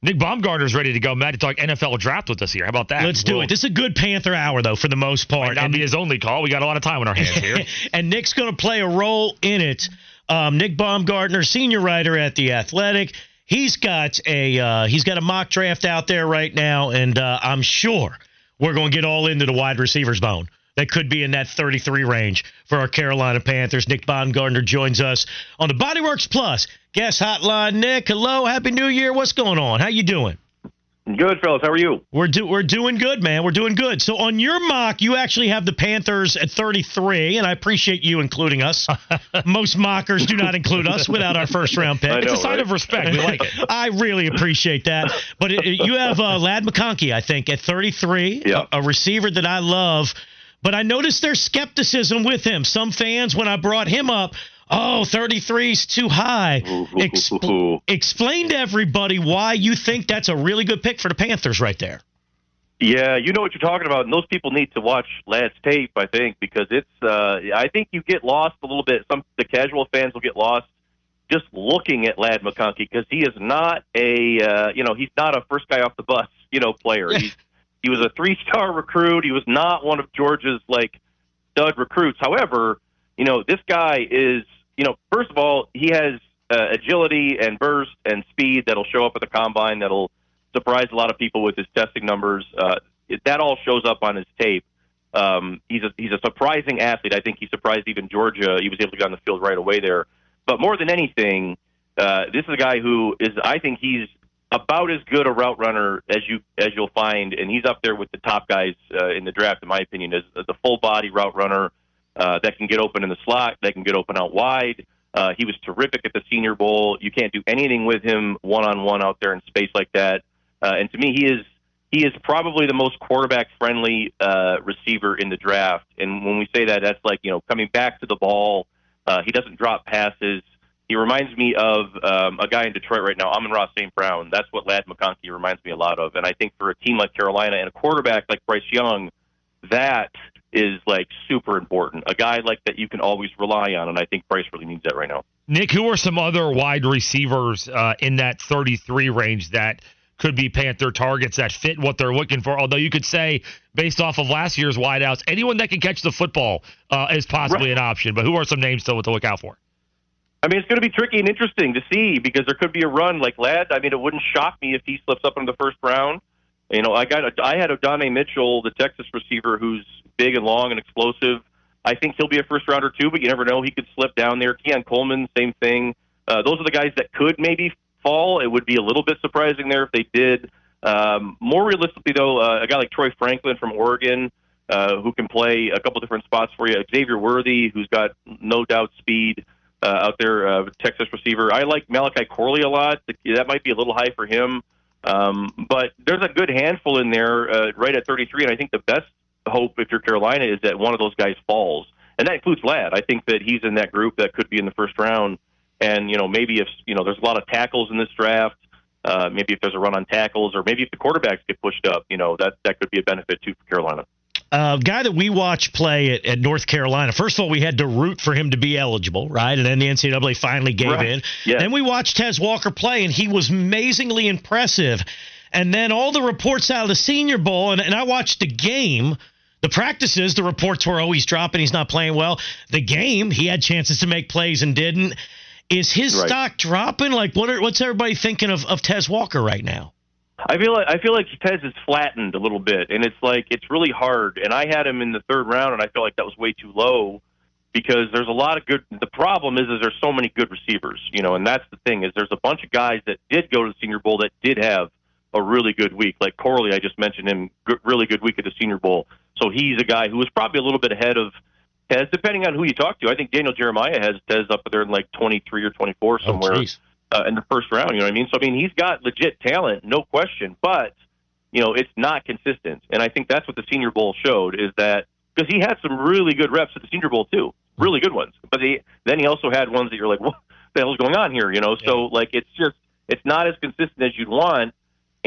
Nick Baumgardner's ready to go. Matt to talk NFL draft with us here. How about that? Let's do We'll- it. This is a good Panther hour, though, for the most part. Might not And- be his only call. We got a lot of time on our hands here. and Nick's going to play a role in it. Um, Nick Baumgardner, senior writer at the Athletic, he's got a uh, he's got a mock draft out there right now, and uh, I'm sure we're going to get all into the wide receivers bone. That could be in that 33 range for our Carolina Panthers. Nick Baumgardner joins us on the Bodyworks Plus guest hotline. Nick, hello, happy New Year. What's going on? How you doing? Good, fellas. How are you? We're do we're doing good, man. We're doing good. So on your mock, you actually have the Panthers at 33, and I appreciate you including us. Most mockers do not include us without our first round pick. It's a sign right? of respect. We like it. I really appreciate that. But it, it- you have uh, Ladd McConkey, I think, at 33, Yeah. a, a receiver that I love. But I noticed there's skepticism with him. Some fans, when I brought him up, oh, 33 is too high. Expl- explain to everybody why you think that's a really good pick for the Panthers right there. Yeah, you know what you're talking about, and those people need to watch Ladd's tape. I think because it's. Uh, I think you get lost a little bit. Some the casual fans will get lost just looking at Ladd McConkey because he is not a. Uh, you know, he's not a first guy off the bus. You know, player. He's, he was a three star recruit. He was not one of Georgia's like stud recruits. However, you know, this guy is. You know, first of all, he has uh, agility and burst and speed that'll show up at the combine. That'll surprise a lot of people with his testing numbers. Uh, that all shows up on his tape. Um, he's a he's a surprising athlete. I think he surprised even Georgia. He was able to get on the field right away there. But more than anything, uh, this is a guy who is. I think he's about as good a route runner as you as you'll find, and he's up there with the top guys uh, in the draft, in my opinion, as the full body route runner uh, that can get open in the slot, that can get open out wide. Uh, he was terrific at the Senior Bowl. You can't do anything with him one on one out there in space like that. Uh, and to me, he is he is probably the most quarterback friendly uh, receiver in the draft. And when we say that, that's like you know coming back to the ball. Uh, he doesn't drop passes. He reminds me of um, a guy in Detroit right now, Amon-Ra St. Brown. That's what Ladd McConkey reminds me a lot of. And I think for a team like Carolina and a quarterback like Bryce Young, that is like super important. A guy like that you can always rely on, and I think Bryce really needs that right now. Nick, who are some other wide receivers uh, in that 33 range that could be Panther targets that fit what they're looking for? Although you could say, based off of last year's wideouts, anyone that can catch the football uh, is possibly Right. an option. But who are some names still to look out for? I mean, it's going to be tricky and interesting to see because there could be a run like Ladd. I mean, it wouldn't shock me if he slips up in the first round. You know, I got a, I had Adonai Mitchell, the Texas receiver, who's big and long and explosive. I think he'll be a first rounder too, but you never know. He could slip down there. Keon Coleman, same thing. Uh, those are the guys that could maybe fall. It would be a little bit surprising there if they did. Um, more realistically, though, uh, a guy like Troy Franklin from Oregon, uh, who can play a couple different spots for you. Xavier Worthy, who's got no doubt speed uh, out there, uh, Texas receiver. I like Malachi Corley a lot. That might be a little high for him, um, but there's a good handful in there uh, right at 33, and I think the best hope if you're Carolina is that one of those guys falls, and that includes Ladd. I think that he's in that group that could be in the first round, and you know maybe if you know there's a lot of tackles in this draft. Uh, maybe if there's a run on tackles, or maybe if the quarterbacks get pushed up, you know that that could be a benefit too for Carolina. uh, guy that we watched play at, at North Carolina. First of all, we had to root for him to be eligible, right? And then the NCAA finally gave Right. in. Yeah. Then we watched Tez Walker play, and he was amazingly impressive. And then all the reports out of the Senior Bowl, and, and I watched the game. The practices, the reports were, oh, he's dropping, he's not playing well. The game, he had chances to make plays and didn't. Is his Right. stock dropping? Like, what are, what's everybody thinking of, of Tez Walker right now? I feel like I feel like Tez is flattened a little bit, and it's like it's really hard. And I had him in the third round, and I felt like that was way too low because there's a lot of good. The problem is, is there's so many good receivers, you know, and that's the thing is there's a bunch of guys that did go to the Senior Bowl that did have a really good week. Like Corley, I just mentioned him, good, really good week at the Senior Bowl. So he's a guy who was probably a little bit ahead of Tez, depending on who you talk to. I think Daniel Jeremiah has Tez up there in like 23 or 24 somewhere. Oh, uh, in the first round. You know what I mean? So I mean, he's got legit talent, no question. But you know, it's not consistent, and I think that's what the Senior Bowl showed is that because he had some really good reps at the Senior Bowl too, really good ones. But he, then he also had ones that you're like, what the hell's going on here? You know, so like it's just it's not as consistent as you'd want,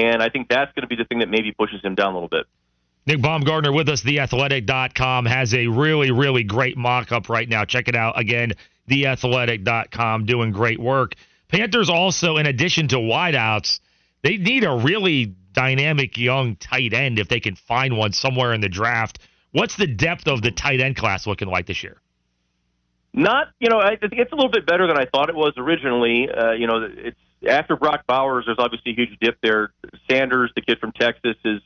and I think that's going to be the thing that maybe pushes him down a little bit. Nick Baumgardner with us, theathletic.com, has a really, really great mock up right now. Check it out. Again, theathletic.com, doing great work. Panthers also, in addition to wideouts, they need a really dynamic young tight end if they can find one somewhere in the draft. What's the depth of the tight end class looking like this year? Not, you know, I think it's a little bit better than I thought it was originally. Uh, you know, it's after Brock Bowers, there's obviously a huge dip there. Sanders, the kid from Texas, is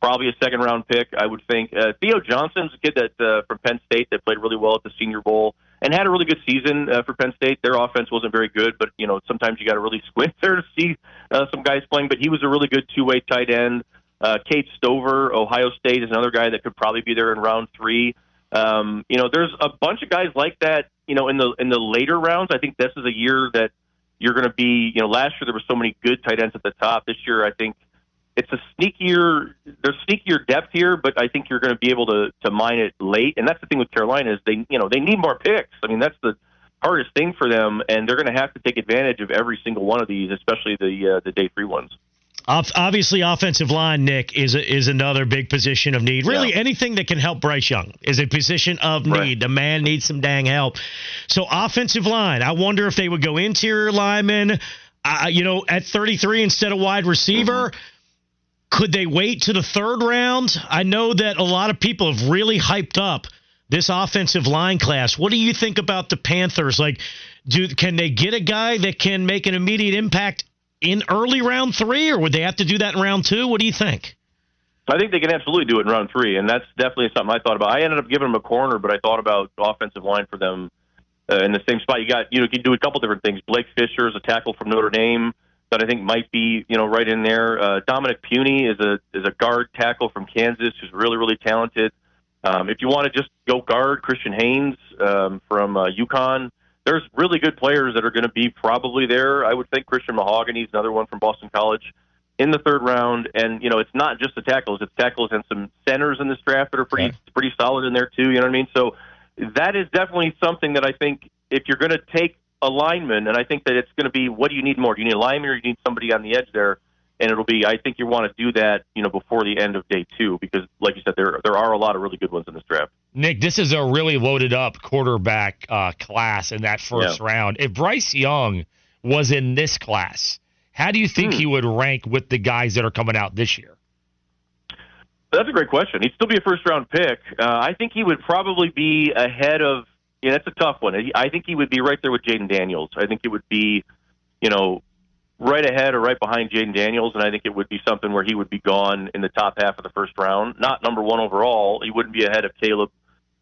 probably a second round pick, I would think. Uh, Theo Johnson's a kid that uh, from Penn State that played really well at the Senior Bowl and had a really good season uh, for Penn State. Their offense wasn't very good, but you know sometimes you got to really squint there to see uh, some guys playing. But he was a really good two way tight end. Uh, Cade Stover, Ohio State, is another guy that could probably be there in round three. Um, you know, there's a bunch of guys like that. You know, in the in the later rounds, I think this is a year that you're going to be. You know, last year there were so many good tight ends at the top. This year, I think it's a sneakier. There's sneakier depth here, but I think you're going to be able to to mine it late. And that's the thing with Carolina is they you know they need more picks. I mean, that's the hardest thing for them, and they're going to have to take advantage of every single one of these, especially the uh, the day three ones. Obviously, offensive line, Nick, is a, is another big position of need. Really, yeah. anything that can help Bryce Young is a position of need. Right. The man needs some dang help. So, offensive line, I wonder if they would go interior lineman, uh, you know, at 33 instead of wide receiver. Mm-hmm. Could they wait to the third round? I know that a lot of people have really hyped up this offensive line class. What do you think about the Panthers? Like, do can they get a guy that can make an immediate impact in early round three, or would they have to do that in round two? What do you think? I think they can absolutely do it in round three, and that's definitely something I thought about. I ended up giving them a corner, but I thought about offensive line for them uh, in the same spot. You got you know you can do a couple different things. Blake Fisher is a tackle from Notre Dame that I think might be you know right in there. Uh, Dominick Puni is a is a guard tackle from Kansas who's really really talented. Um, if you want to just go guard Christian Haynes um, from uh, UConn, there's really good players that are going to be probably there. I would think Christian Mahogany is another one from Boston College in the third round, and you know it's not just the tackles; it's tackles and some centers in this draft that are pretty pretty solid in there too. You know what I mean? So that is definitely something that I think if you're going to take a lineman, and I think that it's going to be what do you need more? Do you need a lineman or do you need somebody on the edge there? And it'll be I think you want to do that you know before the end of day two because like you said there there are a lot of really good ones in this draft. Nick, this is a really loaded up quarterback uh, class in that first yeah. round. If Bryce Young was in this class, how do you think hmm. he would rank with the guys that are coming out this year? That's a great question. He'd still be a first round pick. Uh, I think he would probably be ahead of. Yeah, that's a tough one. I think he would be right there with Jayden Daniels. I think it would be, you know, right ahead or right behind Jayden Daniels, and I think it would be something where he would be gone in the top half of the first round. Not number one overall. He wouldn't be ahead of Caleb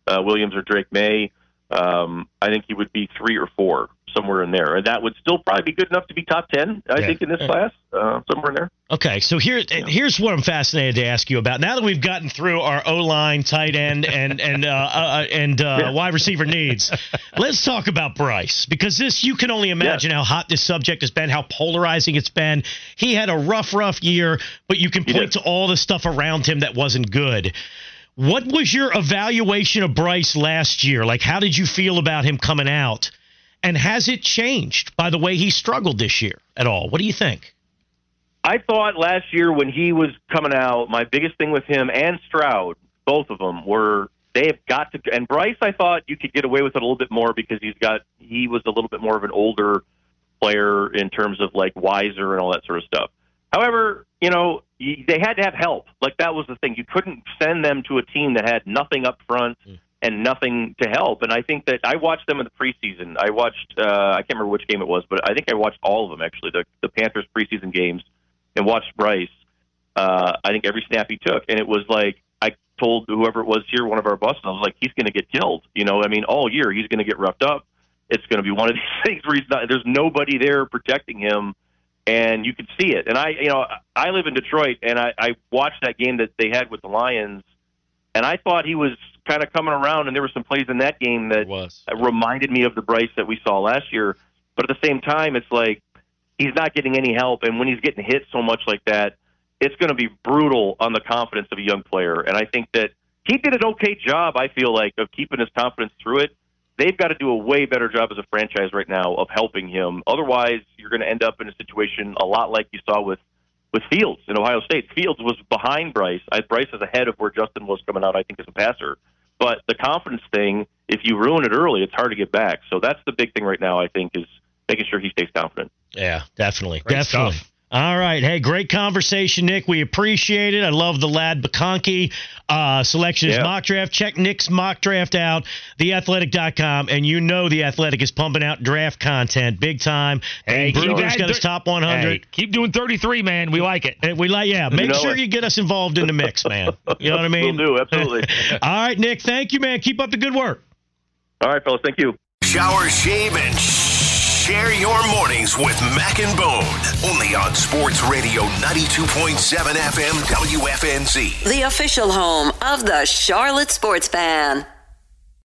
uh, Williams or Drake Maye. Um, I think he would be three or four somewhere in there, and that would still probably be good enough to be top ten. I yeah. think in this class, uh, somewhere in there. Okay, so here, yeah. here's what I'm fascinated to ask you about. Now that we've gotten through our O line, tight end, and and uh, uh, and uh, yeah. wide receiver needs, let's talk about Bryce because this you can only imagine how hot this subject has been, how polarizing it's been. He had a rough, rough year, but you can point to all the stuff around him that wasn't good. What was your evaluation of Bryce last year? Like, how did you feel about him coming out? And has it changed by the way he struggled this year at all? What do you think? I thought last year when he was coming out, my biggest thing with him and Stroud, both of them, were they have got to. And Bryce, I thought you could get away with it a little bit more because he's got he was a little bit more of an older player in terms of like wiser and all that sort of stuff. However, you know, they had to have help. Like that was the thing. You couldn't send them to a team that had nothing up front mm. And nothing to help. And I think that I watched them in the preseason. I watched uh, I can't remember which game it was, but I think I watched all of them actually, the the Panthers preseason games, and watched Bryce. Uh, I think every snap he took, and it was like I told whoever it was here, one of our bosses, I was like, he's going to get killed. You know, I mean, all year he's going to get roughed up. It's going to be one of these things where he's not. There's nobody there protecting him and you could see it. And I, you know, I live in Detroit, and I, I watched that game that they had with the Lions, and I thought he was kind of coming around, and there were some plays in that game that was. reminded me of the Bryce that we saw last year. But at the same time, it's like he's not getting any help. And when he's getting hit so much like that, it's going to be brutal on the confidence of a young player. And I think that he did an okay job, I feel like, of keeping his confidence through it. They've got to do a way better job as a franchise right now of helping him. Otherwise, you're going to end up in a situation a lot like you saw with with Fields in Ohio State. Fields was behind Bryce. I, Bryce is ahead of where Justin was coming out. I think as a passer, but the confidence thing, if you ruin it early, it's hard to get back. So that's the big thing right now. I think is making sure he stays confident. Yeah, definitely, Great definitely. stuff. All right. Hey, great conversation, Nick. We appreciate it. I love the Ladd McConkey uh, selection. His Yeah. mock draft. Check Nick's mock draft out, theathletic.com. And you know The Athletic is pumping out draft content big time. Hey, and keep Brugler's that got his top 100. Hey, keep doing 33, man. We like it. And we like, yeah, make know sure it. you get us involved in the mix, man. You know what I mean? We'll do, absolutely. All right, Nick. Thank you, man. Keep up the good work. All right, fellas, thank you. Shower, shave, and share your mornings with Mac and Bone. Only on Sports Radio 92.7 FM WFNZ. The official home of the Charlotte Sports Fan.